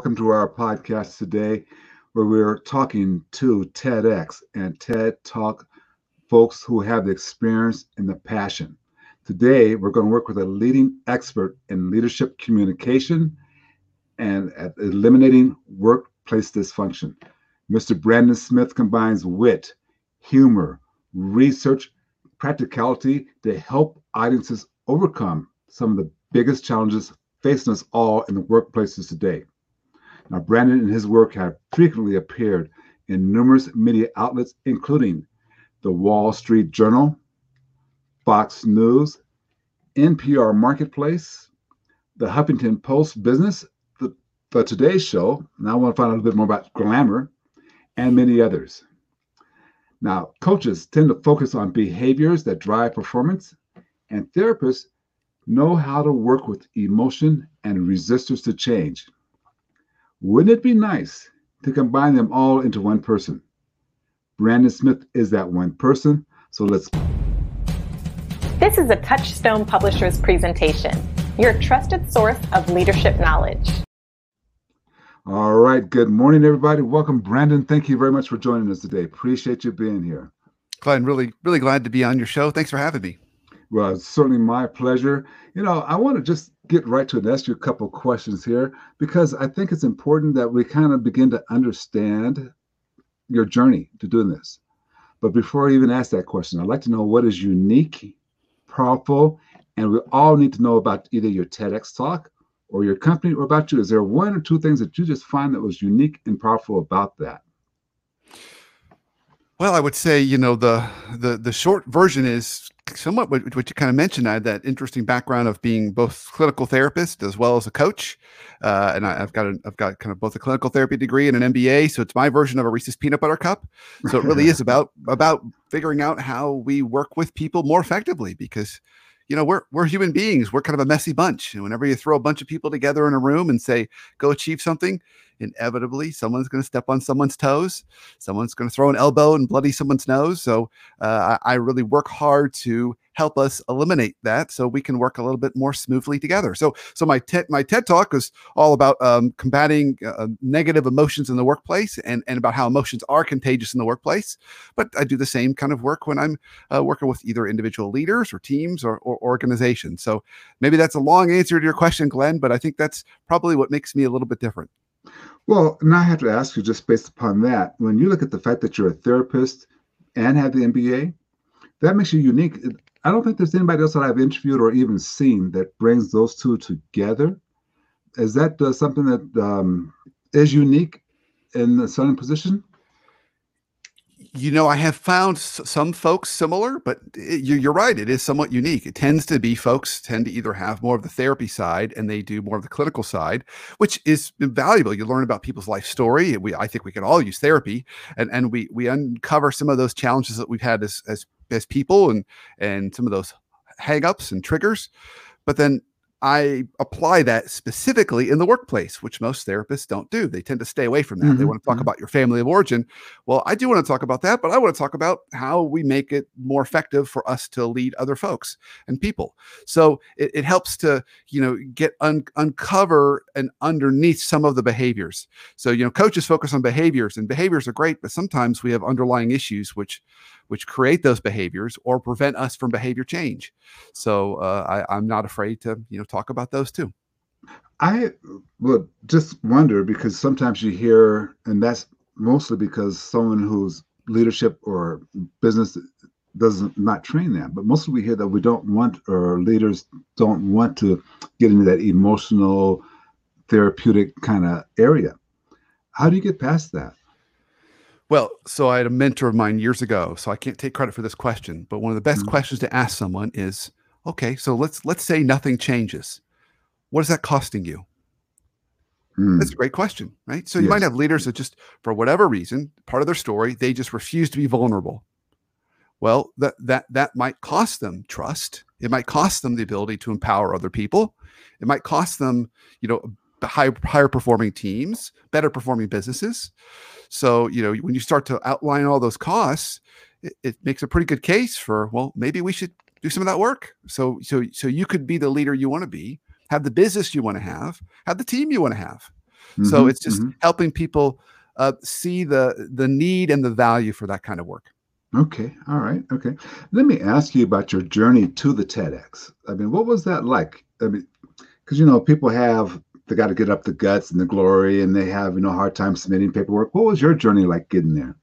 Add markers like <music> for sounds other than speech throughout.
Welcome to our podcast today, where we're talking to TEDx and TED Talk folks who have the experience and the passion. Today, we're going to work with a leading expert in leadership communication and at eliminating workplace dysfunction. Mr. Brandon Smith combines wit, humor, research, practicality to help audiences overcome some of the biggest challenges facing us all in the workplaces today. Now, Brandon and his work have frequently appeared in numerous media outlets, including the Wall Street Journal, Fox News, NPR Marketplace, the Huffington Post Business, the, the Today Show. Now I want to find out a little bit more about Glamour, and many others. Now, coaches tend to focus on behaviors that drive performance, and therapists know how to work with emotion and resistors to change. Wouldn't it be nice to combine them all into one person? Brandon Smith is that one person. So let's. This is a Touchstone Publishers presentation, your trusted source of leadership knowledge. All right. Good morning, everybody. Welcome, Brandon. Thank you very much for joining us today. Appreciate you being here. Glenn, really, really glad to be on your show. Thanks for having me. Well, it's certainly my pleasure. You know, I want to just get right to it and ask you a couple questions here because I think it's important that we kind of begin to understand your journey to doing this. But before I even ask that question, I'd like to know what is unique, powerful, and we all need to know about either your TEDx talk or your company or about you. Is there one or two things that you just find that was unique and powerful about that? Well, I would say, you know, the the the short version is somewhat what, what you kind of mentioned. I had that interesting background of being both clinical therapist as well as a coach, uh, and I, have got a, I've got kind of both a clinical therapy degree and an MBA. So it's my version of a Reese's peanut butter cup. So it really is <laughs> about about figuring out how we work with people more effectively because you know we're we're human beings we're kind of a messy bunch and whenever you throw a bunch of people together in a room and say go achieve something inevitably someone's going to step on someone's toes someone's going to throw an elbow and bloody someone's nose so uh, I, I really work hard to help us eliminate that so we can work a little bit more smoothly together. So, so my TED, my TED talk is all about um, combating uh, negative emotions in the workplace and, and about how emotions are contagious in the workplace. But I do the same kind of work when I'm uh, working with either individual leaders or teams or, or organizations. So maybe that's a long answer to your question, Glenn, but I think that's probably what makes me a little bit different. Well, and I have to ask you just based upon that, when you look at the fact that you're a therapist and have the MBA, that makes you unique. I don't think there's anybody else that I've interviewed or even seen that brings those two together. Is that uh, something that um, is unique in the selling position? You know, I have found some folks similar, but it, you're right. It is somewhat unique. It tends to be folks tend to either have more of the therapy side and they do more of the clinical side, which is valuable. You learn about people's life story. We, I think we can all use therapy, and and we we uncover some of those challenges that we've had as as as people and and some of those hangups and triggers. But then I apply that specifically in the workplace, which most therapists don't do. They tend to stay away from that. Mm-hmm. They want to talk mm-hmm. about your family of origin. Well, I do want to talk about that, but I want to talk about how we make it more effective for us to lead other folks and people. So it, it helps to, you know, get un- uncover and underneath some of the behaviors. So, you know, coaches focus on behaviors and behaviors are great, but sometimes we have underlying issues which which create those behaviors or prevent us from behavior change. So uh, I, I'm not afraid to, you know, talk about those too. I would just wonder because sometimes you hear, and that's mostly because someone whose leadership or business doesn't not train them, but mostly we hear that we don't want or leaders don't want to get into that emotional therapeutic kind of area. How do you get past that? Well, so I had a mentor of mine years ago, so I can't take credit for this question, but one of the best mm-hmm. questions to ask someone is, okay, so let's let's say nothing changes. What is that costing you? Mm. That's a great question, right? So you yes. might have leaders that just for whatever reason, part of their story, they just refuse to be vulnerable. Well, that that that might cost them trust. It might cost them the ability to empower other people. It might cost them, you know, high, higher performing teams, better performing businesses. So, you know, when you start to outline all those costs, it, it, makes a pretty good case for, well, maybe we should do some of that work. So, so, so you could be the leader you want to be, have the business you want to have, have the team you want to have. Mm-hmm, so it's just mm-hmm. helping people uh, see the the need and the value for that kind of work. Okay, all right, okay. Let me ask you about your journey to the TEDx. I mean, what was that like? I mean, because you know people have they got to get up the guts and the glory, and they have you know hard time submitting paperwork. What was your journey like getting there?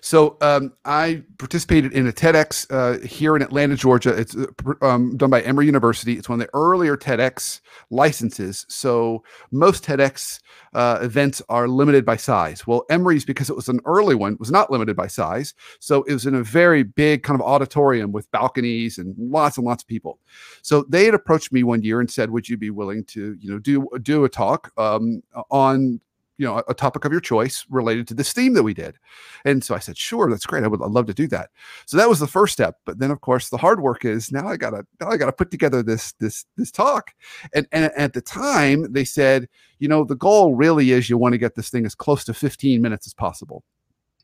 So um, I participated in a TEDx uh, here in Atlanta, Georgia. It's uh, um, done by Emory University. It's one of the earlier TEDx licenses. So most TEDx uh, events are limited by size. Well, Emory's, because it was an early one, was not limited by size. So it was in a very big kind of auditorium with balconies and lots and lots of people. So they had approached me one year and said, "Would you be willing to, you know, do do a talk um, on you know a topic of your choice related to this theme that we did. And so i said sure that's great. I would I'd love to do that. So that was the first step. But then of course the hard work is now i gotta now i gotta put together this this this talk. And and at the time they said you know the goal really is you want to get this thing as close to 15 minutes as possible.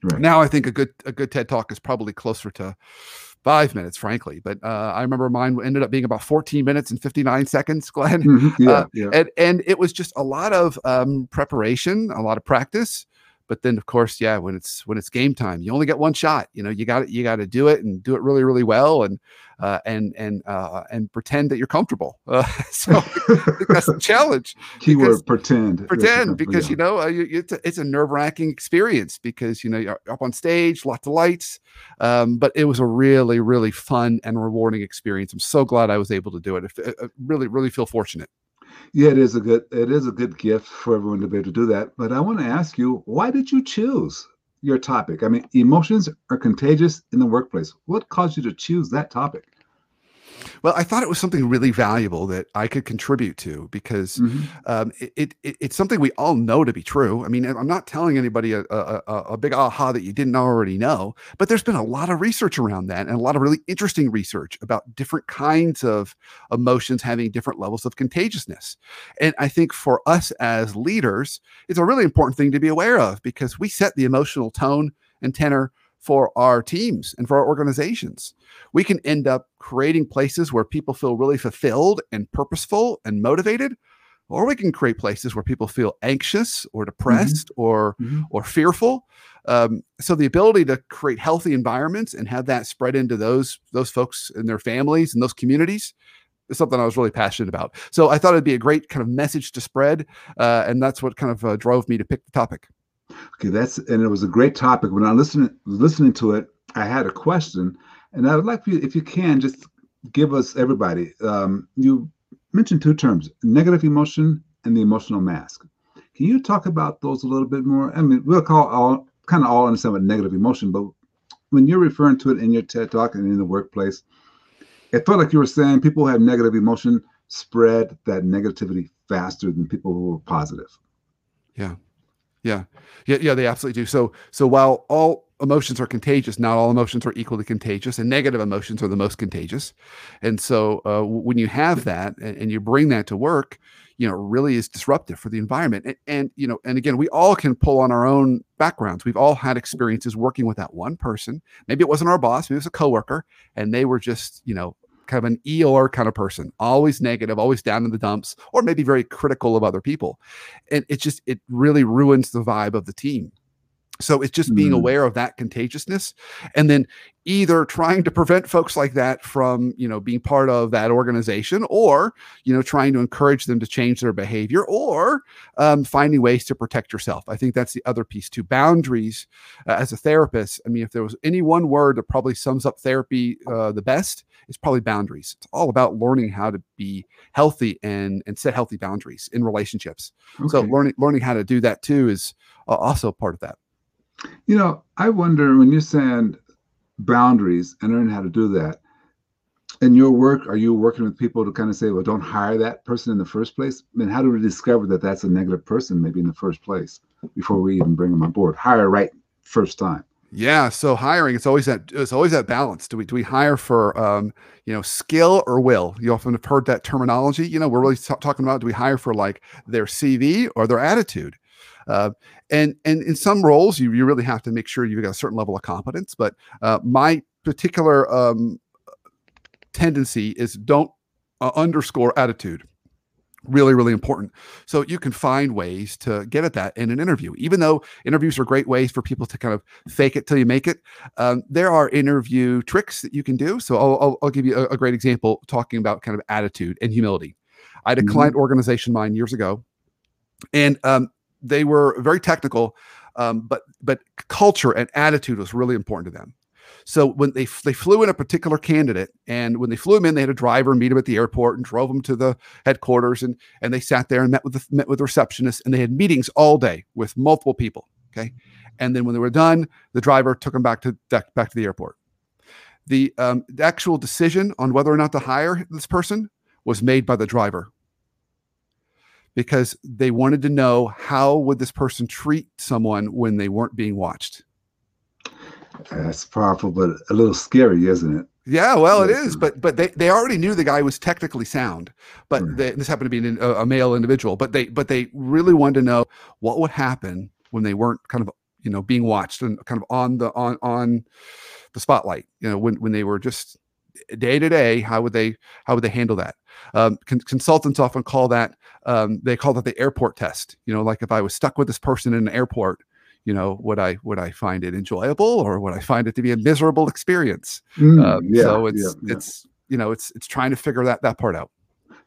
Right. now i think a good a good ted talk is probably closer to five minutes, frankly. But uh, I remember mine ended up being about 14 minutes and 59 seconds, <laughs> Glenn. Mm-hmm. Yeah, uh, yeah. And, and it was just a lot of um, preparation, a lot of practice but then of course yeah when it's when it's game time you only get one shot you know you got you got to do it and do it really really well and uh, and and uh, and pretend that you're comfortable <laughs> uh, so that's the challenge <laughs> keyword pretend pretend because yeah. you know uh, you, it's a, it's a nerve-wracking experience because you know you're up on stage lots of lights um, but it was a really really fun and rewarding experience i'm so glad i was able to do it I, I really really feel fortunate yeah, it is a good it is a good gift for everyone to be able to do that. But I want to ask you, why did you choose your topic? I mean, emotions are contagious in the workplace. What caused you to choose that topic? Well, I thought it was something really valuable that I could contribute to because mm-hmm. um, it, it, it's something we all know to be true. I mean, I'm not telling anybody a, a, a, big aha that you didn't already know, but there's been a lot of research around that and a lot of really interesting research about different kinds of emotions having different levels of contagiousness. And I think for us as leaders, it's a really important thing to be aware of because we set the emotional tone and tenor for our teams and for our organizations. We can end up creating places where people feel really fulfilled and purposeful and motivated, or we can create places where people feel anxious or mm-hmm. depressed mm-hmm. or mm-hmm. or fearful. Um, so the ability to create healthy environments and have that spread into those those folks and their families and those communities is something I was really passionate about. So I thought it'd be a great kind of message to spread, uh, and that's what kind of uh, drove me to pick the topic. Okay, that's and it was a great topic. When I listened listening to it, I had a question, and I would like you, if you can, just give us everybody. Um, you mentioned two terms: negative emotion and the emotional mask. Can you talk about those a little bit more? I mean, we'll call all kind of all understand what negative emotion, but when you're referring to it in your TED talk and in the workplace, it felt like you were saying people who have negative emotion spread that negativity faster than people who are positive. Yeah. Yeah. Yeah. Yeah. They absolutely do. So, so while all emotions are contagious, not all emotions are equally contagious, and negative emotions are the most contagious. And so, uh, when you have that and, and, you bring that to work, you know, really is disruptive for the environment. And, and, you know, and again, we all can pull on our own backgrounds. We've all had experiences working with that one person. Maybe it wasn't our boss, maybe it was a coworker, and they were just, you know, kind of an Eeyore kind of person, always negative, always down in the dumps, or maybe very critical of other people. And it just, it really ruins the vibe of the team. So it's just being mm. aware of that contagiousness and then either trying to prevent folks like that from, you know, being part of that organization or, you know, trying to encourage them to change their behavior or um, finding ways to protect yourself. I think that's the other piece too. Boundaries uh, as a therapist. I mean, if there was any one word that probably sums up therapy uh, the best, it's probably boundaries. It's all about learning how to be healthy and, and set healthy boundaries in relationships. Okay. So learning, learning how to do that too is uh, also part of that. You know, I wonder when you're saying boundaries and learning how to do that, in your work, are you working with people to kind of say, well, don't hire that person in the first place? I mean, how do we discover that that's a negative person maybe in the first place before we even bring them on board? Hire right first time. Yeah, so hiring it's always that it's always that balance. Do we do we hire for um, you know skill or will? You often have heard that terminology. You know, we're really t- talking about do we hire for like their CV or their attitude? Uh, and and in some roles, you, you really have to make sure you've got a certain level of competence. But uh, my particular um, tendency is don't uh, underscore attitude. really really important so you can find ways to get at that in an interview even though interviews are great ways for people to kind of fake it till you make it um, there are interview tricks that you can do so i'll, I'll, I'll give you a, a, great example talking about kind of attitude and humility i had a mm-hmm. client organization mine years ago and um, they were very technical um, but but culture and attitude was really important to them so when they they flew in a particular candidate, and when they flew him in, they had a driver meet him at the airport and drove him to the headquarters, and and they sat there and met with the met with the receptionist, and they had meetings all day with multiple people. Okay, and then when they were done, the driver took them back to back to the airport. The, um, the actual decision on whether or not to hire this person was made by the driver because they wanted to know how would this person treat someone when they weren't being watched that's powerful, but a little scary, isn't it? Yeah, well, it is, but but they, they already knew the guy was technically sound, but right. they, this happened to be an, a, a, male individual. But they but they really wanted to know what would happen when they weren't kind of you know being watched and kind of on the on on the spotlight. You know, when when they were just day to day, how would they how would they handle that? Um, con- consultants often call that um, they call that the airport test. You know, like if I was stuck with this person in an airport you know would i would i find it enjoyable or would i find it to be a miserable experience mm, uh, yeah, so it's yeah, yeah. it's you know it's it's trying to figure that that part out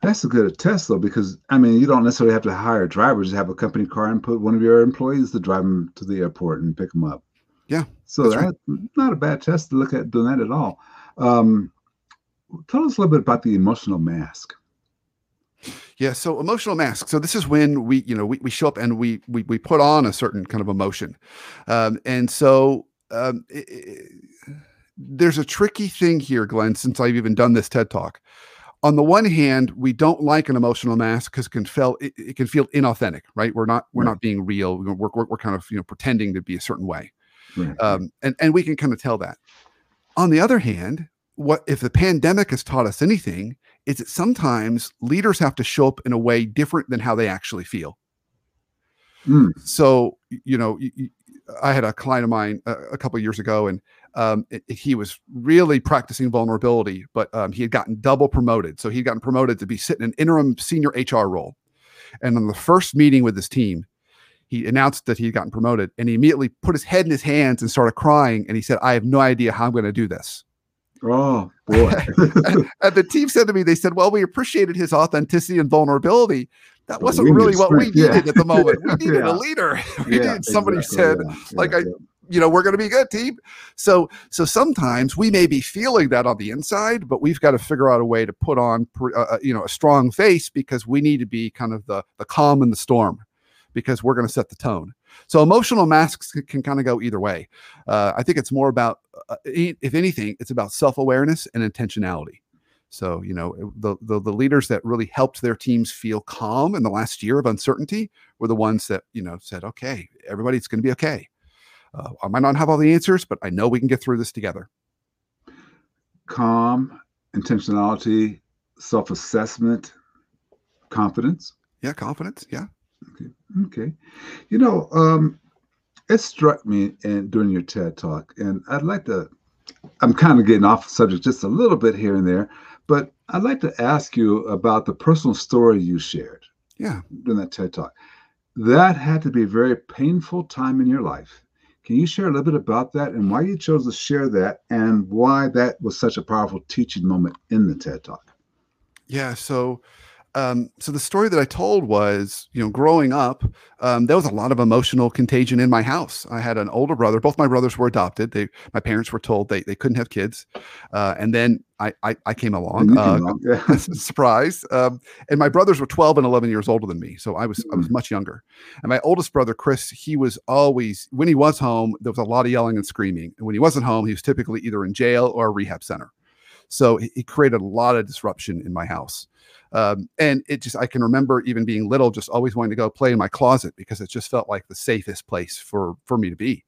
that's a good test though because i mean you don't necessarily have to hire drivers have a company car and put one of your employees to drive them to the airport and pick them up yeah so that's that, right. not a bad test to look at doing that at all um, tell us a little bit about the emotional mask yeah. So emotional mask. So this is when we, you know, we, we show up and we, we, we put on a certain kind of emotion. Um, and so um, it, it, there's a tricky thing here, Glenn, since I've even done this TED talk. On the one hand, we don't like an emotional mask because it can feel it, it, can feel inauthentic, right? We're not we're right. not being real. We're, we're, we're kind of you know pretending to be a certain way, right. um, and and we can kind of tell that. On the other hand, what if the pandemic has taught us anything? is that sometimes leaders have to show up in a way different than how they actually feel. Mm. So, you know, I had a client of mine a, a couple years ago, and um, it, he was really practicing vulnerability, but um, he had gotten double promoted. So he'd gotten promoted to be sitting in an interim senior HR role. And on the first meeting with his team, he announced that he'd gotten promoted, and he immediately put his head in his hands and started crying. And he said, "I have no idea how I'm going to do this." Oh <laughs> boy! and the team said to me, they said, "Well, we appreciated his authenticity and vulnerability. That wasn't really what we needed yeah. at the moment. We <laughs> needed yeah. a leader. <laughs> We yeah, needed somebody exactly. who said, like I." You know, we're going to be good team. So, so sometimes we may be feeling that on the inside, but we've got to figure out a way to put on, uh, uh, you know, a strong face because we need to be kind of the the calm in the storm, because we're going to set the tone. So emotional masks can, can kind of go either way. Uh, I think it's more about, uh, if anything, it's about self awareness and intentionality. So you know the, the, the leaders that really helped their teams feel calm in the last year of uncertainty were the ones that you know said, "Okay, everybody's going to be okay. Uh, I might not have all the answers, but I know we can get through this together." Calm, intentionality, self assessment, confidence. Yeah, confidence. Yeah. Okay. Okay. You know, um, it struck me and during your TED talk, and I'd like to. I'm kind of getting off subject just a little bit here and there, but I'd like to ask you about the personal story you shared. Yeah. During that TED talk, that had to be a very painful time in your life. Can you share a little bit about that and why you chose to share that and why that was such a powerful teaching moment in the TED talk? Yeah. So um, so the story that I told was, you know, growing up, um, there was a lot of emotional contagion in my house. I had an older brother. Both my brothers were adopted. They, my parents were told they, they couldn't have kids, uh, and then I, I, I came along. Uh, yeah. <laughs> surprise! Um, and my brothers were twelve and eleven years older than me, so I was mm. I was mm. much younger. And my oldest brother, Chris, he was always when he was home, there was a lot of yelling and screaming. And when he wasn't home, he was typically either in jail or a rehab center. So he created a lot of disruption in my house. Um, and it just, I can remember even being little, just always wanting to go play in my closet because it just felt like the safest place for, for me to be.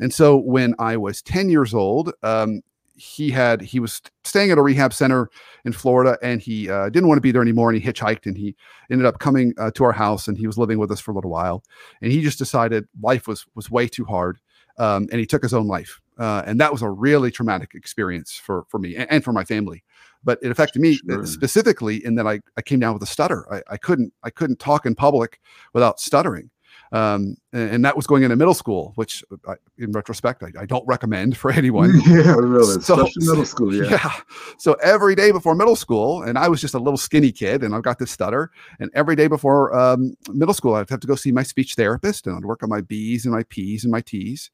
And so when I was 10 years old, um, he had he was staying at a rehab center in Florida, and he uh, didn't want to be there anymore. And he hitchhiked, and he ended up coming uh, to our house, and he was living with us for a little while. And he just decided life was was way too hard, um, and he took his own life. Uh, and that was a really traumatic experience for for me and, and for my family. But it affected me uh, Sure. specifically in that I, I came down with a stutter. I, I couldn't I couldn't talk in public without stuttering. Um, and, and that was going into middle school, which I, in retrospect, I, I don't recommend <laughs> for anyone. <laughs> yeah, really, So- especially middle school. Yeah. Yeah. So every day before middle school, and I was just a little skinny kid, and I've got this stutter. And every day before um, middle school, I'd have to go see my speech therapist, and I'd work on my B's and my P's and my T's.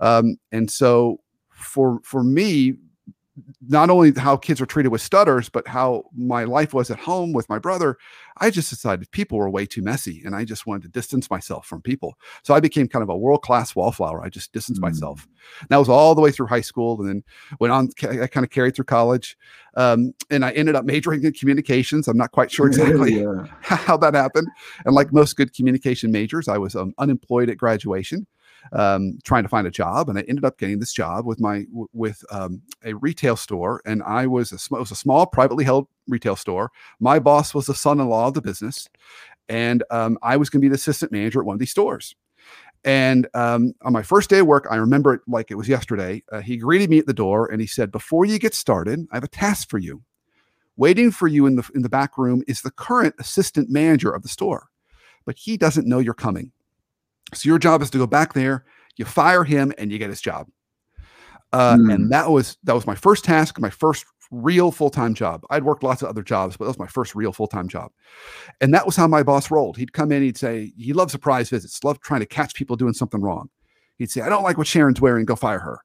Um, and so for for me, not only how kids are treated with stutters, but how my life was at home with my brother, I just decided people were way too messy, and I just wanted to distance myself from people. So I became kind of a world class wallflower. I just distanced Mm. myself. That was all the way through high school, and then went on. I kind of carried through college, um, and I ended up majoring in communications. I'm not quite sure <laughs> exactly Yeah. <laughs> how that happened. And like most good communication majors, I was um, unemployed at graduation, um, trying to find a job, and I ended up getting this job with my with um, a retail store. And I was a, was a small privately held retail store. My boss was the son-in-law of the business, and um, I was going to be the assistant manager at one of these stores. And um, on my first day of work, I remember it like it was yesterday. Uh, he greeted me at the door and he said, "Before you get started, I have a task for you. Waiting for you in the in the back room is the current assistant manager of the store, but he doesn't know you're coming. So your job is to go back there. You fire him, and you get his job. Uh, Hmm. And that was that was my first task, my first real full time job. I'd worked lots of other jobs, but that was my first real full time job. And that was how my boss rolled. He'd come in, he'd say, he loved surprise visits, loved trying to catch people doing something wrong. He'd say, I don't like what Sharon's wearing, go fire her.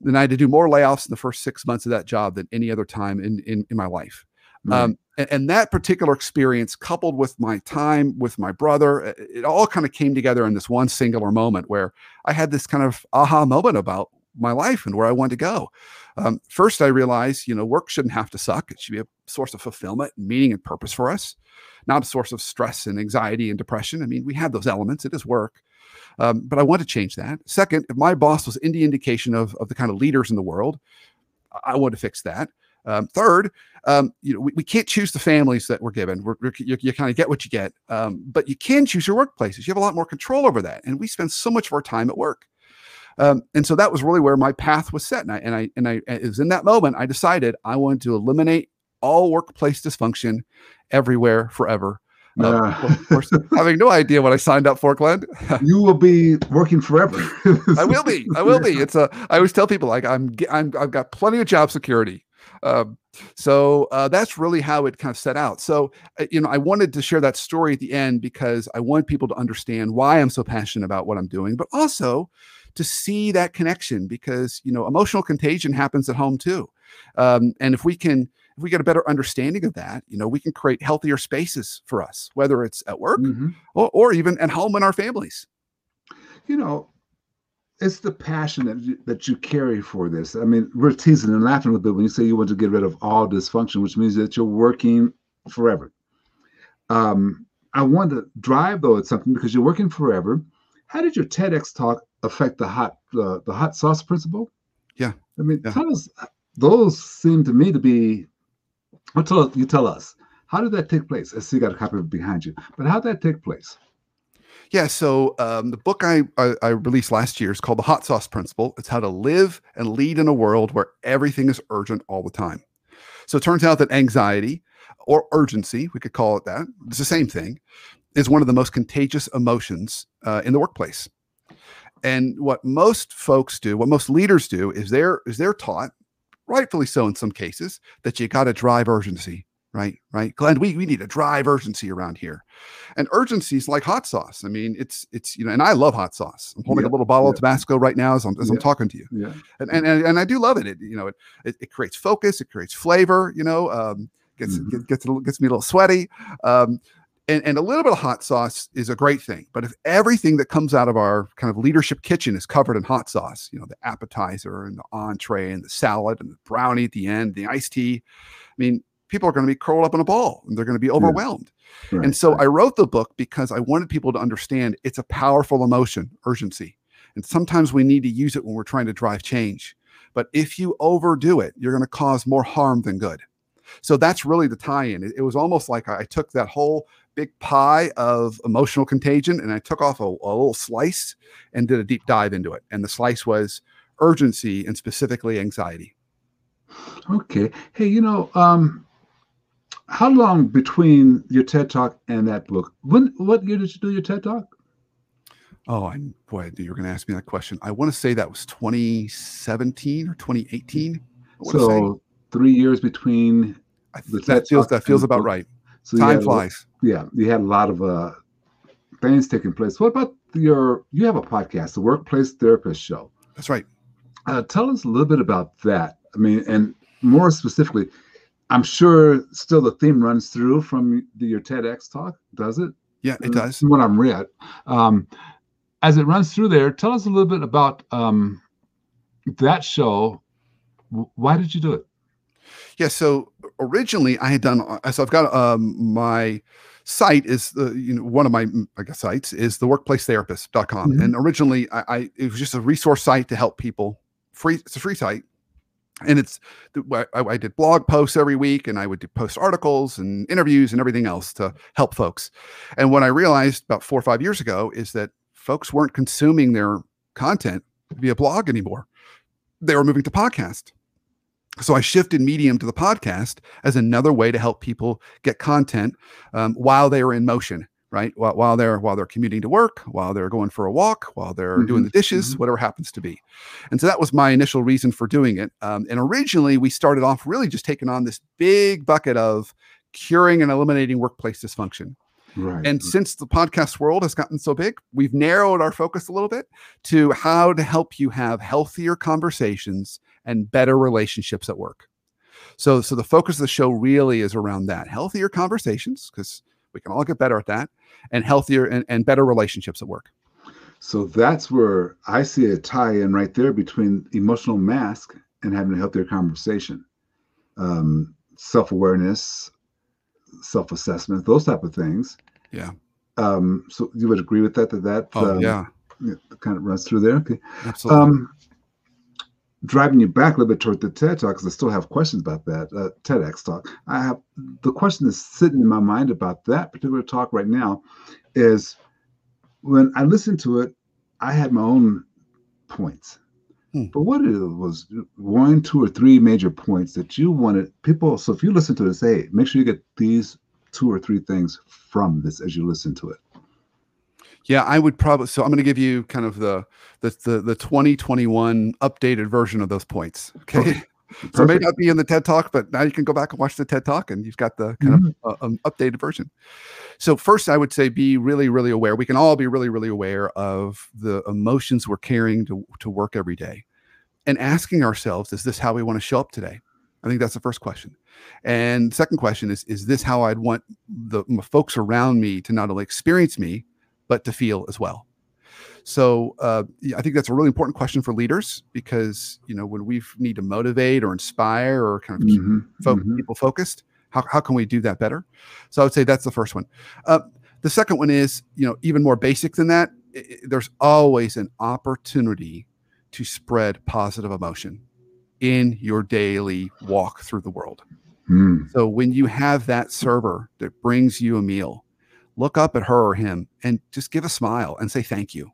Then I had to do more layoffs in the first six months of that job than any other time in, in, in my life. Right. Um, and, that particular experience, coupled with my time with my brother, it, all kind of came together in this one singular moment where I had this kind of aha moment about my life and where I wanted to go. Um, first, I realized, you know, work shouldn't have to suck. It should be a source of fulfillment, meaning, and purpose for us, not a source of stress and anxiety and depression. I mean, we have those elements. It is work. Um, but I want to change that. Second, if my boss was any indication of, of the kind of leaders in the world, I want to fix that. Um, third, um, you know, we, we can't choose the families that we're given. We're, we're- you, you kind of get what you get, um, but you can choose your workplaces. You have a lot more control over that, and we spend so much of our time at work. Um, and so that was really where my path was set, and I and I and I it was in that moment I decided I wanted to eliminate all workplace dysfunction everywhere forever. Uh, of course, having no idea what I signed up for, Glenn. <laughs> you will be working forever. I will be. I will be. <laughs> It's a. I always tell people like I'm. I'm. I've got plenty of job security. Um, so uh, that's really how it kind of set out. So uh, you know, I wanted to share that story at the end because I want people to understand why I'm so passionate about what I'm doing, but also to see that connection because you know emotional contagion happens at home too. Um, and if we can, if we get a better understanding of that, you know, we can create healthier spaces for us, whether it's at work Mhm. or, or even at home in our families. You know, it's the passion that you, that you carry for this. I mean, we're teasing and laughing a little bit when you say you want to get rid of all dysfunction, which means that you're working forever. Um, I want to drive though at something because you're working forever. How did your TEDx talk affect the hot uh, the hot sauce principle? Yeah. I mean, Yeah. tell us. Those seem to me to be. Well, tell you tell us. How did that take place? I see you got a copy behind you, but how did that take place? Yeah, so um, the book I, I I released last year is called The Hot Sauce Principle. It's how to live and lead in a world where everything is urgent all the time. So it turns out that anxiety or urgency, we could call it that, it's the same thing, is one of the most contagious emotions uh, in the workplace. And what most folks do, what most leaders do, is they're is they're taught, rightfully so in some cases, that you got to drive urgency, right? Right, Glenn. We we need to drive urgency around here and urgency is like hot sauce. I mean, it's it's you know, and I love hot sauce. I'm holding Yeah, a little bottle of yeah. Tabasco right now as I'm as I'm talking to you, Yeah. and, and and and I do love it. It you know, it it, it creates focus, it creates flavor. You know, um, gets Mhm. gets gets, a little, gets me a little sweaty. Um, and, and a little bit of hot sauce is a great thing. But if everything that comes out of our kind of leadership kitchen is covered in hot sauce, you know, the appetizer and the entree and the salad and the brownie at the end, the iced tea, I mean, people are going to be curled up in a ball and they're going to be overwhelmed. Right, And so. I wrote the book because I wanted people to understand it's a powerful emotion, urgency. And sometimes we need to use it when we're trying to drive change. But if you overdo it, you're going to cause more harm than good. So that's really the tie in. It, it was almost like I took that whole big pie of emotional contagion and I took off a, a little slice and did a deep dive into it. And the slice was urgency and specifically anxiety. Okay. Hey, you know, um, how long between your TED Talk and that book? When what year did you do your TED Talk? Oh, I boy, you were going to ask me that question. I want to say that was 2017 or 2018. So three years between. that feels that feels about right. So time flies. Yeah, you had a lot of uh, things taking place. What about your? You have a podcast, the Workplace Therapist Show. That's right. Uh, tell us a little bit about that. I mean, and more specifically, I'm sure still the theme runs through from the, your TEDx talk, does it? Yeah, it does. What I'm read. Um, as it runs through there, tell us a little bit about um, that show. Why did you do it? Yeah, so originally I had done. Uh, so I've got um, my site is the you know one of my I guess sites is the workplacetherapist.com. Mm-hmm. And originally I, I it was just a resource site to help people. Free. It's a free site and it's I, I, did blog posts every week and i would post articles and interviews and everything else to help folks. And what i realized about four or five years ago is that folks weren't consuming their content via blog anymore. They were moving to podcast. So i shifted medium to the podcast as another way to help people get content um, while they were in motion right? While, while they're while they're commuting to work, while they're going for a walk, while they're mm-hmm. doing the dishes, mm-hmm. whatever happens to be. And so that was my initial reason for doing it. Um, and originally, we started off really just taking on this big bucket of curing and eliminating workplace dysfunction. Right. And since the podcast world has gotten so big, we've narrowed our focus a little bit to how to help you have healthier conversations and better relationships at work. So, so the focus of the show really is around that healthier conversations because we can all get better at that and healthier and, and better relationships at work. So that's where I see a tie in right there between emotional mask and having a healthier conversation. Um, self awareness, self assessment, those type of things. Yeah. Um, so you would agree with that? That that oh, um, yeah. kind of runs through there. Okay. Absolutely. Um, driving you back a little bit toward the TED talk because I still have questions about that uh, TEDx talk. I have the question that's sitting in my mind about that particular talk right now is when I listened to it, I had my own points. Hmm. But what it was one, two, or three major points that you wanted people. So if you listen to this, hey, make sure you get these two or three things from this as you listen to it. Yeah, I would probably. So I'm going to give you kind of the the the, the 2021 updated version of those points. Okay. <laughs> so it may not be in the TED Talk, but now you can go back and watch the TED Talk, and you've got the kind mm-hmm. of uh, um, updated version. So first, I would say be really, really aware. We can all be really, really aware of the emotions we're carrying to to work every day, and asking ourselves, is this how we want to show up today? I think that's the first question. And second question is, is this how I'd want the folks around me to not only experience me, but to feel as well. So uh, I think that's a really important question for leaders because you know when we need to motivate or inspire or kind of keep mm-hmm, fo- mm-hmm. people focused, how how can we do that better? So I would say that's the first one. Uh, the second one is you know even more basic than that. It, there's always an opportunity to spread positive emotion in your daily walk through the world. Mm. So when you have that server that brings you a meal look up at her or him and just give a smile and say thank you.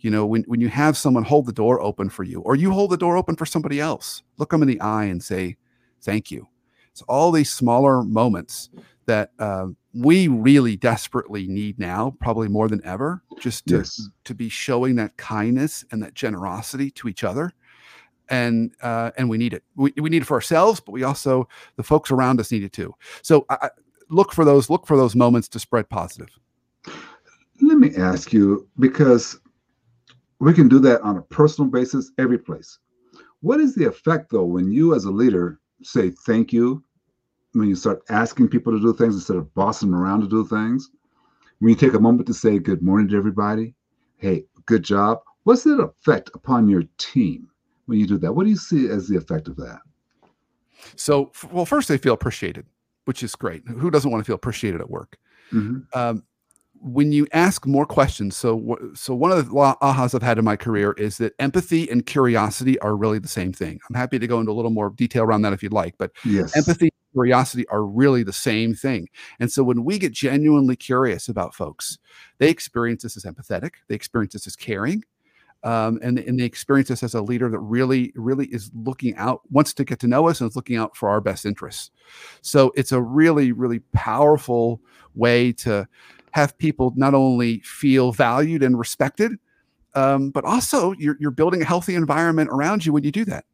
You know, when, when you have someone hold the door open for you, or you hold the door open for somebody else, look them in the eye and say thank you. It's all these smaller moments that uh, we really desperately need now, probably more than ever, just to, yes. to be showing that kindness and that generosity to each other and uh, and we need it. We, we need it for ourselves, but we also the folks around us need it too. So I, look for those look for those moments to spread positive. Let me ask you because we can do that on a personal basis every place. What is the effect though when you as a leader say thank you? When you start asking people to do things instead of bossing them around to do things? When you take a moment to say good morning to everybody? Hey good job. What's the effect upon your team when you do that? What do you see as the effect of that? So well first they feel appreciated which is great. Who doesn't want to feel appreciated at work? Mm-hmm. Um, when you ask more questions, so so one of the ahas I've had in my career is that empathy and curiosity are really the same thing. I'm happy to go into a little more detail around that if you'd like, but yes. empathy and curiosity are really the same thing. And so when we get genuinely curious about folks, they experience this as empathetic, they experience this as caring, um, and and they experience us as a leader that really really is looking out wants to get to know us and is looking out for our best interests. So it's a really really powerful way to have people not only feel valued and respected um, but also you're, you're building a healthy environment around you when you do that.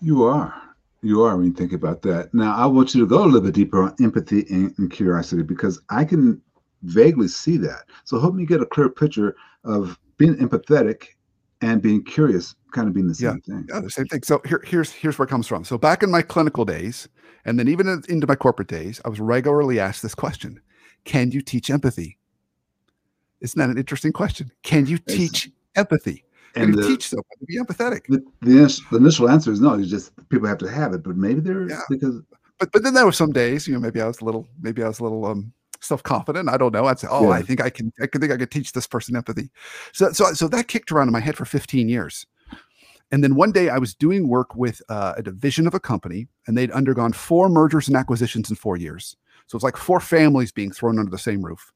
You are. You are when you think about that. Now i want you to go a little bit deeper on empathy and, and curiosity because i can vaguely see that. So help me get a clear picture of being empathetic and being curious kind of being the same yeah. thing. Yeah, the same thing. So here, here's here's where it comes from. So back in my clinical days, and then even into my corporate days, I was regularly asked this question: Can you teach empathy? Isn't that an interesting question? Can you teach it's, empathy? Can and you the, teach someone to be empathetic? The, the, the, initial answer is no. You just people have to have it, but maybe they're yeah. because. But but then there were some days, you know, maybe I was a little, maybe I was a little um self confident. I don't know. I'd say, oh, yeah. I think I can. I think I could teach this person empathy. So so so that kicked around in my head for 15 years. And then one day I was doing work with uh, a division of a company, and they'd undergone four mergers and acquisitions in four years. So it's like four families being thrown under the same roof.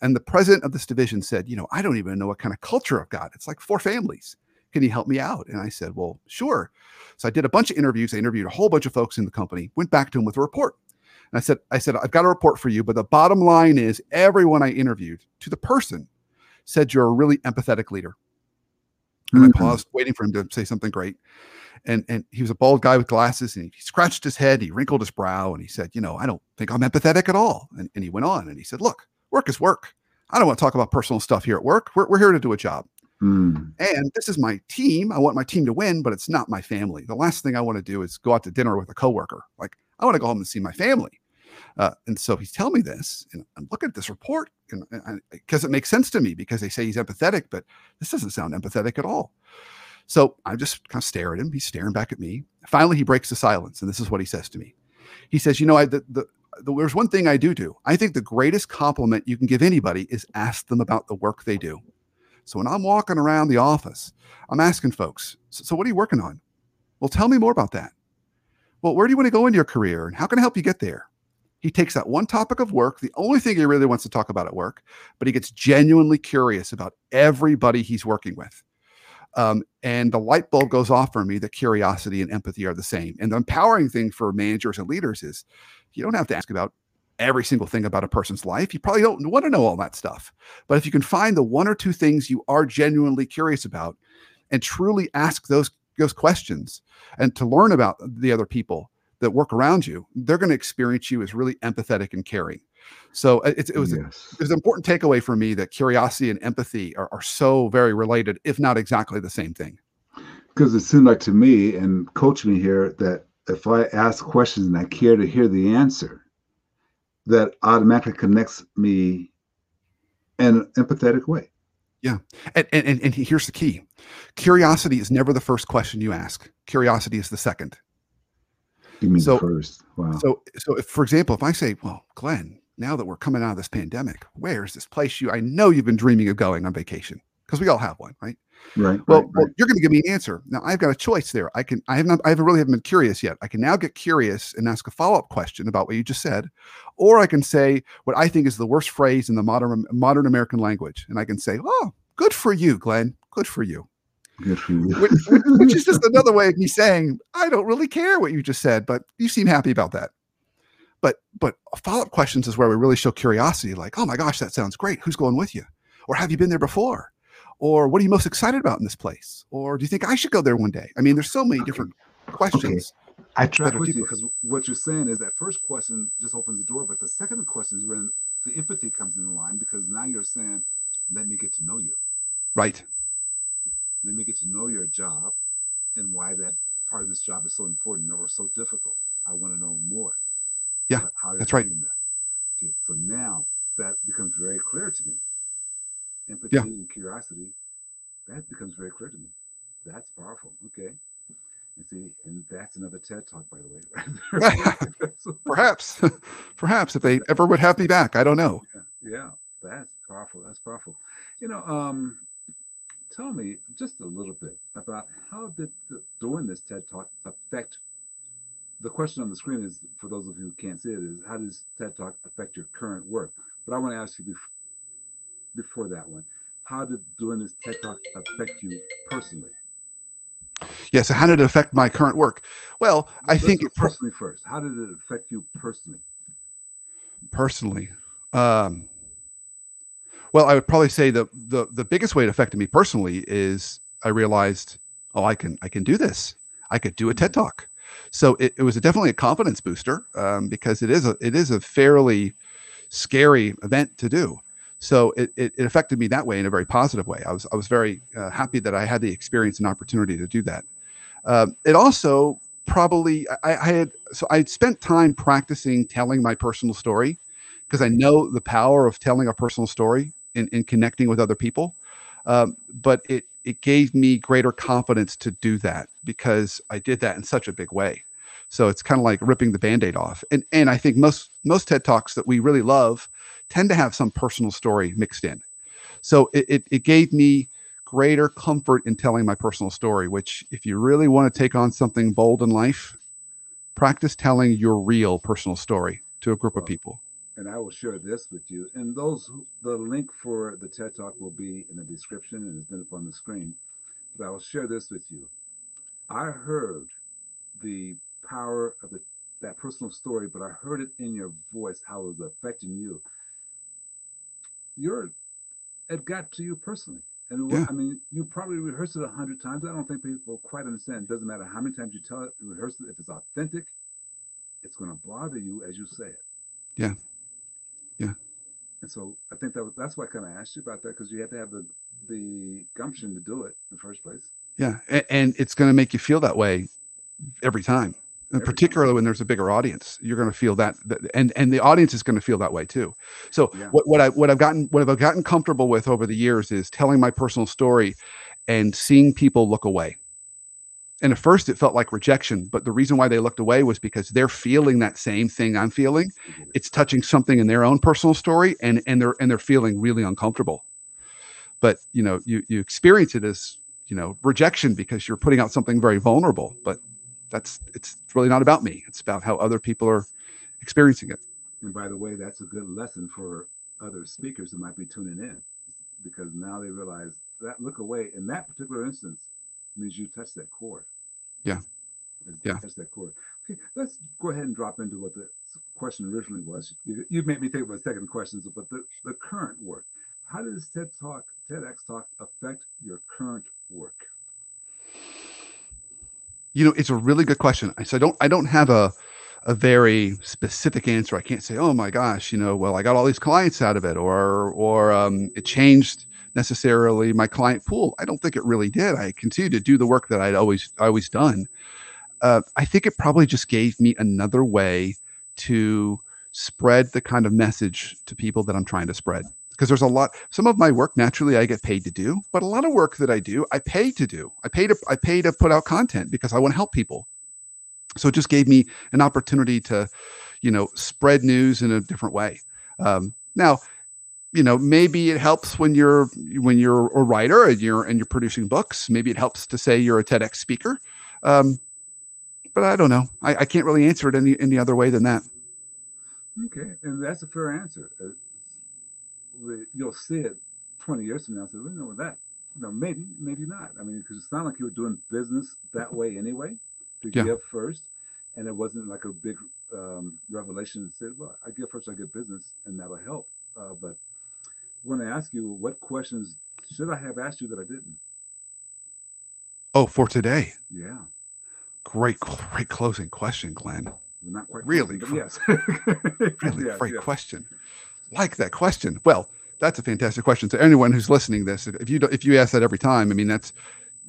And the president of this division said, You know, I don't even know what kind of culture I've got. It's like four families. Can you help me out? And I said, Well, sure. So I did a bunch of interviews. I interviewed a whole bunch of folks in the company, went back to him with a report. And I said, I said, I've got a report for you, but the bottom line is everyone I interviewed to the person said you're a really empathetic leader. And mm-hmm. I paused, waiting for him to say something great. And and he was a bald guy with glasses, and he scratched his head, he wrinkled his brow, and he said, You know, I don't think I'm empathetic at all. And, and he went on and he said, Look, work is work. I don't want to talk about personal stuff here at work. We're, we're here to do a job. Mm. And this is my team. I want my team to win, but it's not my family. The last thing I want to do is go out to dinner with a coworker. Like, I want to go home and see my family. Uh, and so he's telling me this, and I'm looking at this report, because it makes sense to me because they say he's empathetic, but this doesn't sound empathetic at all. So I'm just kind of staring at him. He's staring back at me. Finally, he breaks the silence, and this is what he says to me. He says, "You know, I the, the, the, there's one thing I do do. I think the greatest compliment you can give anybody is ask them about the work they do. So when I'm walking around the office, I'm asking folks, so, so what are you working on? Well, tell me more about that. Well, where do you want to go in your career, and how can I help you get there? He takes that one topic of work, the only thing he really wants to talk about at work, but he gets genuinely curious about everybody he's working with. Um, and the light bulb goes off for me that curiosity and empathy are the same. And the empowering thing for managers and leaders is you don't have to ask about every single thing about a person's life. You probably don't want to know all that stuff. But if you can find the one or two things you are genuinely curious about and truly ask those those questions and to learn about the other people that work around you, they're going to experience you as really empathetic and caring. So uh, it, it was yes. it was an important takeaway for me that curiosity and empathy are, are so very related, if not exactly the same thing. Because it seemed like to me and coach me here that if I ask questions and I care to hear the answer, that automatically connects me in an empathetic way. Yeah. And, and, and here's the key curiosity is never the first question you ask, curiosity is the second. You mean so, first? Wow. So, so if, for example, if I say, "Well, Glenn, now that we're coming out of this pandemic, where's this place you? I know you've been dreaming of going on vacation because we all have one, right? Right. Well, right, well you're going to give me an answer. Now I've got a choice there. I can. I have not. I haven't really haven't been curious yet. I can now get curious and ask a follow up question about what you just said, or I can say what I think is the worst phrase in the modern modern American language, and I can say, "Oh, good for you, Glenn. Good for you." Good for you. which, which is just <laughs> another way of me saying, I don't really care what you just said, but you seem happy about that. But but follow-up questions is where we really show curiosity, like, oh my gosh, that sounds great. Who's going with you? Or have you been there before? Or what are you most excited about in this place? Or do you think I should go there one day? I mean, there's so many different questions. Okay. I try with you because what you're saying is that first question just opens the door, but the second question is when the empathy comes in the line because now you're saying, let me get to know you. Right. Get to know your job and why that part of this job is so important or so difficult. I want to know more. Yeah, that's right. That. Okay, so now that becomes very clear to me. Empathy yeah. and curiosity, that becomes very clear to me. That's powerful. Okay. You see, and that's another TED talk, by the way. <laughs> perhaps, <laughs> perhaps if they ever would have me back, I don't know. Yeah, yeah, that's powerful. That's powerful. You know, um, tell me just a little bit about how did the, doing this TED Talk affect the question on the screen is for those of you who can't see it is how does TED Talk affect your current work? But I want to ask you bef- before that one, how did doing this TED Talk affect you personally? Yeah. So how did it affect my current work? Well, I Let's think do it per- personally first. How did it affect you personally? personally, um, well, I would probably say the the the biggest way it affected me personally is I realized, oh, I can I can do this. I could do a TED Talk. So it, it was a, definitely a confidence booster um, because it is a it is a fairly scary event to do. So it, it, it affected me that way in a very positive way. I was I was very uh, happy that I had the experience and opportunity to do that. Um, it also probably I, I had so I had spent time practicing telling my personal story because I know the power of telling a personal story and, and connecting with other people. Um, but it it gave me greater confidence to do that because I did that in such a big way. So it's kind of like ripping the band-aid off. And and I think most most TED Talks that we really love tend to have some personal story mixed in. So it, it, it gave me greater comfort in telling my personal story, which if you really want to take on something bold in life, practice telling your real personal story to a group of people. And I will share this with you. And those the link for the TED Talk will be in the description and it's been up on the screen. But I will share this with you. I heard the power of the, that personal story, but I heard it in your voice how it was affecting you. You're it got to you personally. And Yeah. I mean, you probably rehearsed it a hundred times. I don't think people quite understand. It doesn't matter how many times you tell it, rehearse it. If it's authentic, it's going to bother you as you say it. Yeah. Yeah. And so I think that that's why I kind of asked you about that because you had to have the the gumption to do it in the first place. Yeah. And, and it's going to make you feel that way every time. And Every time. particularly when there's a bigger audience, you're going to feel that, that and and the audience is going to feel that way too. So Yeah. what, what I what I've gotten what I've gotten comfortable with over the years is telling my personal story and seeing people look away. And at first it felt like rejection, but the reason why they looked away was because they're feeling that same thing I'm feeling. It's touching something in their own personal story and and they're and they're feeling really uncomfortable. But you know, you you experience it as, you know, rejection because you're putting out something very vulnerable, but that's it's really not about me. It's about how other people are experiencing it. And by the way, that's a good lesson for other speakers who might be tuning in because now they realize that look away in that particular instance means you touch that chord. Yeah. Yeah. Touch that chord. Okay, let's go ahead and drop into what the question originally was. You, you made me think of a second question, but the, the current work. How does TED Talk, TEDx Talk affect your current work? You know, it's a really good question. I so I don't I don't have a a very specific answer. I can't say, oh my gosh, you know, well, I got all these clients out of it, or or um, it changed necessarily my client pool. I don't think it really did. I continued to do the work that I'd always always done. Uh, I think it probably just gave me another way to spread the kind of message to people that I'm trying to spread. Because there's a lot. Some of my work naturally I get paid to do, but a lot of work that I do I pay to do. I pay to I pay to put out content because I want to help people. So it just gave me an opportunity to, you know, spread news in a different way. Um, now, you know, maybe it helps when you're when you're a writer and you're and you're producing books. Maybe it helps to say you're a TEDx speaker. Um, but I don't know. I, I can't really answer it any any other way than that. Okay, and that's a fair answer. Uh, You'll see it 20 years from now. So, you know, that, you know, maybe, maybe not. I mean, because it's not like you were doing business that way anyway, to Yeah. give first. And it wasn't like a big um, revelation that said, well, I give first, I get business, and that'll help. Uh, but want to ask you, what questions should I have asked you that I didn't? Oh, for today, Yeah, great great closing question, Glenn. not quite. Really? but yes. <laughs> Really Yes, great yes. question. Like that question. Well, that's a fantastic question. So anyone who's listening to this, if you if you ask that every time, I mean that's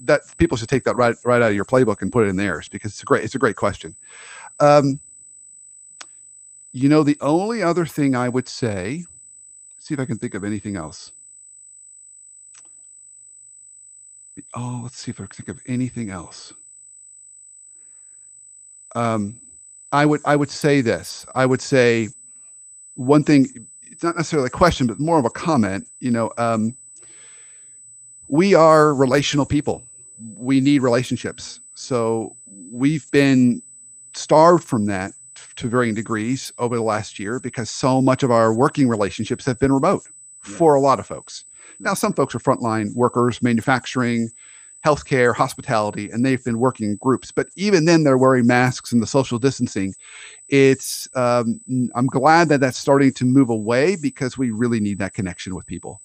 that people should take that right right out of your playbook and put it in theirs because it's a great it's a great question. Um, you know, the only other thing I would say, see if I can think of anything else. Oh, let's see if I can think of anything else. Um, I would I would say this. I would say one thing. It's not necessarily a question, but more of a comment. You know, um, we are relational people. We need relationships. So we've been starved from that to varying degrees over the last year because so much of our working relationships have been remote for a lot of folks. Now, some folks are frontline workers, manufacturing, healthcare, hospitality, and they've been working in groups. But even then, they're wearing masks and the social distancing. It's um, I'm glad that that's starting to move away because we really need that connection with people.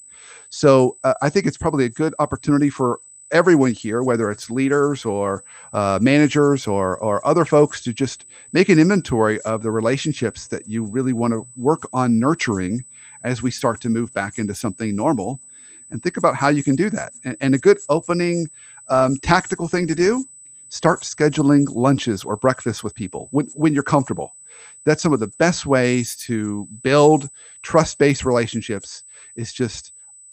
So uh, I think it's probably a good opportunity for everyone here, whether it's leaders or uh, managers or or other folks, to just make an inventory of the relationships that you really want to work on nurturing as we start to move back into something normal, and think about how you can do that. And, and a good opening um, tactical thing to do: start scheduling lunches or breakfasts with people when when you're comfortable. That's some of the best ways to build trust-based relationships. Is just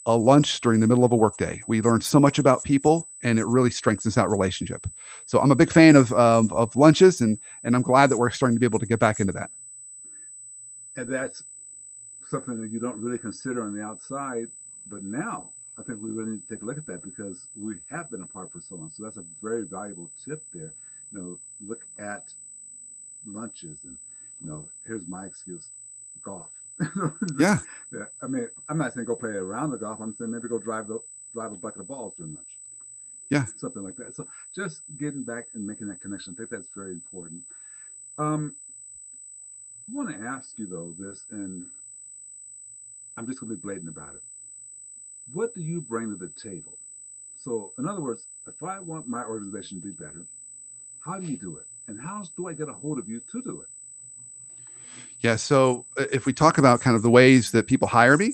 a lunch during the middle of a workday. We learn so much about people, and it really strengthens that relationship. So I'm a big fan of um, of lunches, and and I'm glad that we're starting to be able to get back into that. And that's something that you don't really consider on the outside, but now I think we really need to take a look at that because we have been apart for so long. So that's a very valuable tip there. You know, look at lunches, and you know, here's my excuse: golf <laughs> yeah. Yeah. I mean, I'm not saying go play around the golf. I'm saying maybe go drive the drive a bucket of balls during lunch. Yeah. Something like that. So just getting back and making that connection, I think that's very important. Um, I want to ask you though this, and I'm just going to be blatant about it. What do you bring to the table? So, in other words, if I want my organization to be better, how do you do it? And how do I get a hold of you to do it? Yeah. So uh, if we talk about kind of the ways that people hire me,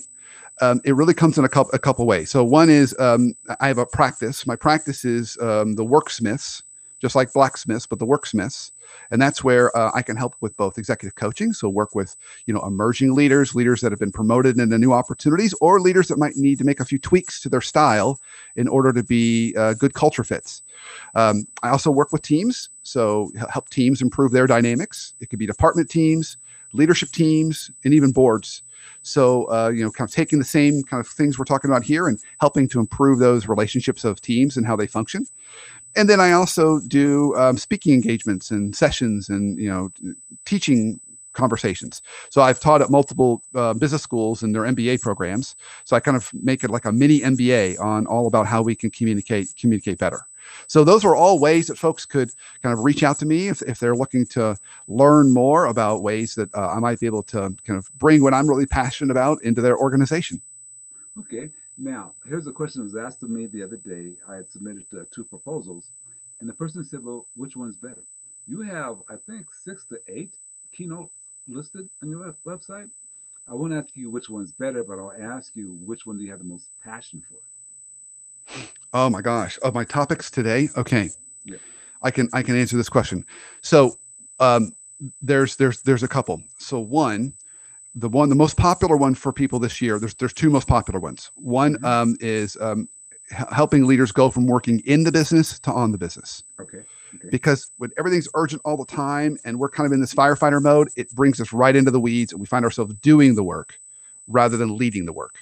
um, it really comes in a couple a couple ways. So one is um, I have a practice. My practice is um, the worksmiths, just like blacksmiths, but the worksmiths, and that's where uh, I can help with both executive coaching. So work with you know emerging leaders, leaders that have been promoted into new opportunities, or leaders that might need to make a few tweaks to their style in order to be uh, good culture fits. Um, I also work with teams, so help teams improve their dynamics. It could be department teams leadership teams, and even boards. So, uh, you know, kind of taking the same kind of things we're talking about here and helping to improve those relationships of teams and how they function. And then I also do um, speaking engagements and sessions and, you know, teaching conversations. So I've taught at multiple uh, business schools and their MBA programs. So I kind of make it like a mini MBA on all about how we can communicate communicate better. So those are all ways that folks could kind of reach out to me if, if they're looking to learn more about ways that uh, I might be able to kind of bring what I'm really passionate about into their organization. Okay. Now, here's a question that was asked of me the other day. I had submitted uh, two proposals, and the person said, Well, which one's better? You have, I think, six to eight keynotes listed on your website. I won't ask you which one's better, but I'll ask you which one do you have the most passion for? Oh my gosh, of my topics today. Okay, yeah. I can I can answer this question. So um, there's there's there's a couple. So one, the one the most popular one for people this year. There's there's two most popular ones. One mm-hmm. um, is um, h- helping leaders go from working in the business to on the business. Okay. Okay. Because when everything's urgent all the time and we're kind of in this firefighter mode, it brings us right into the weeds and we find ourselves doing the work rather than leading the work.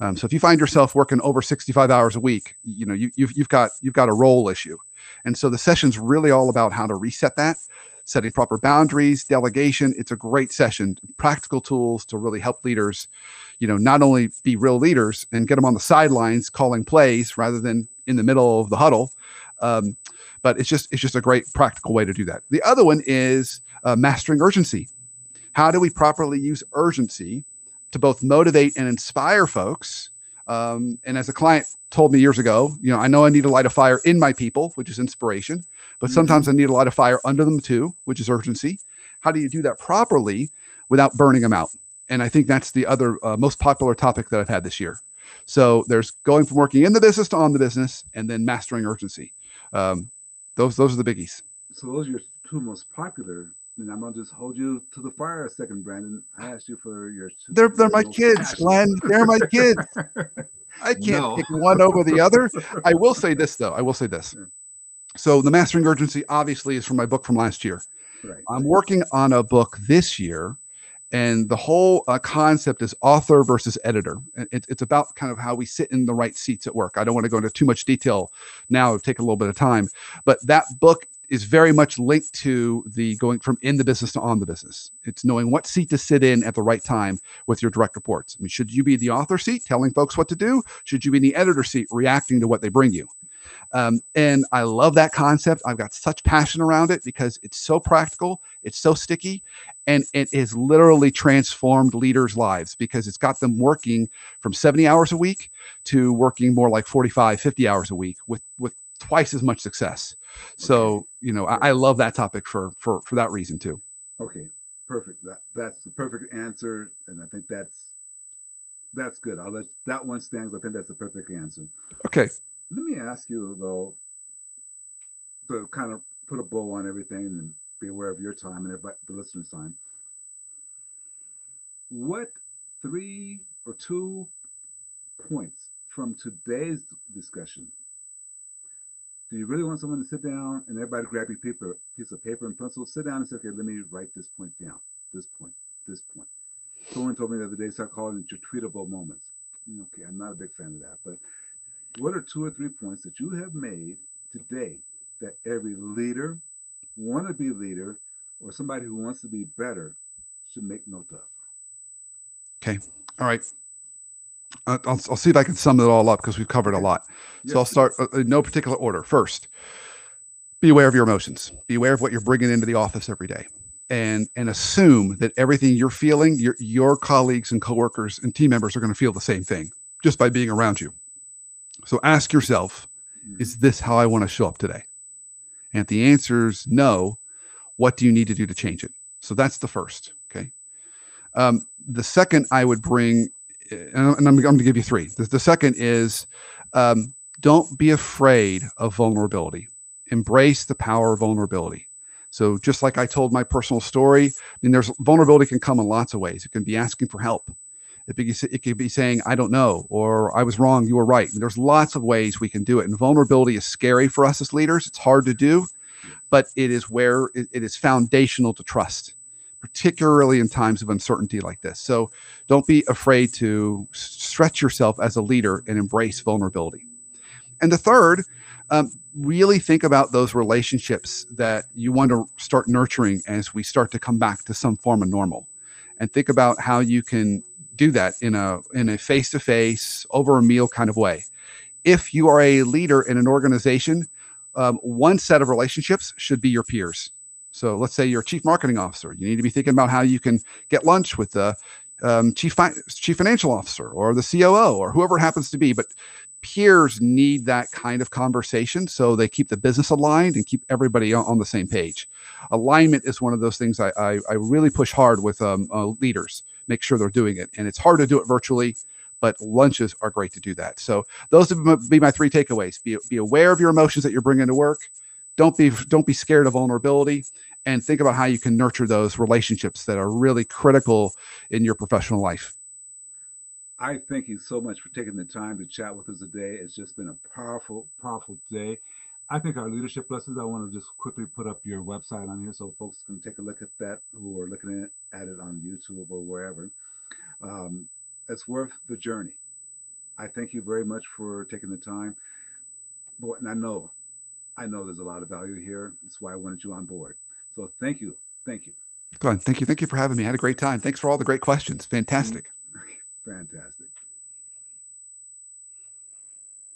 Um, so if you find yourself working over 65 hours a week, you know you, you've you've got you've got a role issue, and so the session's really all about how to reset that, setting proper boundaries, delegation. It's a great session, practical tools to really help leaders, you know, not only be real leaders and get them on the sidelines calling plays rather than in the middle of the huddle, um, but it's just it's just a great practical way to do that. The other one is uh, mastering urgency. How do we properly use urgency to both motivate and inspire folks. Um, and as a client told me years ago, you know, I know I need to light a fire in my people, which is inspiration, but mm-hmm. sometimes I need a light a fire under them too, which is urgency. How do you do that properly without burning them out? And I think that's the other uh, most popular topic that I've had this year. So there's going from working in the business to on the business, and then mastering urgency. Um, those those are the biggies. So those are your two most popular and I'm gonna just hold you to the fire a second, Brandon. I asked you for your. They're they're my kids, passion. Glenn. They're my kids. I <laughs> can't no. pick one over the other. I will say this though. I will say this. So the mastering urgency obviously is from my book from last year. Right. I'm working on a book this year, and the whole uh, concept is author versus editor. It, it's about kind of how we sit in the right seats at work. I don't want to go into too much detail now; take a little bit of time. But that book is very much linked to the going from in the business to on the business. It's knowing what seat to sit in at the right time with your direct reports. I mean, should you be the author seat telling folks what to do? Should you be in the editor seat reacting to what they bring you? Um, and I love that concept. I've got such passion around it because it's so practical, it's so sticky, and it has literally transformed leaders' lives because it's got them working from 70 hours a week to working more like 45, 50 hours a week with with twice as much success. So, you know, I, I love that topic for for for that reason too. Okay, perfect. That that's the perfect answer, and I think that's that's good. I'll let that one stands. I think that's the perfect answer. Okay. Let me ask you though, to kind of put a bow on everything and be aware of your time and everybody, the listener's time. What three or two points from today's discussion do you really want someone to sit down and everybody grab your paper, piece of paper and pencil, sit down and say, okay, let me write this point down, this point, this point. Someone told me the other day, start calling it your tweetable moments. Mm, okay, I'm not a big fan of that, but what are two or three points that you have made today that every leader, wannabe leader, or somebody who wants to be better should make note of? Okay. All right. I'll, I'll see if I can sum it all up because we've covered a lot. So I'll start uh, in no particular order. First, be aware of your emotions. Be aware of what you're bringing into the office every day, and and assume that everything you're feeling, your your colleagues and coworkers and team members are going to feel the same thing just by being around you. So ask yourself, mm-hmm. is this how I want to show up today? And if the answer is no, what do you need to do to change it? So that's the first. Okay. Um, the second I would bring and I'm, I'm going to give you three. The, the second is um, don't be afraid of vulnerability. Embrace the power of vulnerability. So just like I told my personal story, I mean, there's vulnerability can come in lots of ways. It can be asking for help. It, be, it could be saying, I don't know, or I was wrong, you were right. And there's lots of ways we can do it. And vulnerability is scary for us as leaders. It's hard to do, but it is where it, it is foundational to trust particularly in times of uncertainty like this. So don't be afraid to stretch yourself as a leader and embrace vulnerability. And the third, um, really think about those relationships that you want to start nurturing as we start to come back to some form of normal. And think about how you can do that in a in a face-to-face over a meal kind of way. If you are a leader in an organization, um, one set of relationships should be your peers so let's say you're a chief marketing officer. You need to be thinking about how you can get lunch with the um, chief fi- chief financial officer or the COO or whoever happens to be. But peers need that kind of conversation so they keep the business aligned and keep everybody on, on the same page. Alignment is one of those things I, I, I really push hard with um, uh, leaders. Make sure they're doing it, and it's hard to do it virtually. But lunches are great to do that. So those would be my three takeaways: be be aware of your emotions that you're bringing to work don't be don't be scared of vulnerability and think about how you can nurture those relationships that are really critical in your professional life. I thank you so much for taking the time to chat with us today. It's just been a powerful powerful day. I think our leadership lessons i want to just quickly put up your website on here so folks can take a look at that who are looking at it on youtube or wherever. Um, it's worth the journey. I thank you very much for taking the time. But and i know I know there's a lot of value here. That's why I wanted you on board. So thank you. Thank you. Glenn, thank you. Thank you for having me. I had a great time. Thanks for all the great questions. Fantastic. <laughs> Fantastic.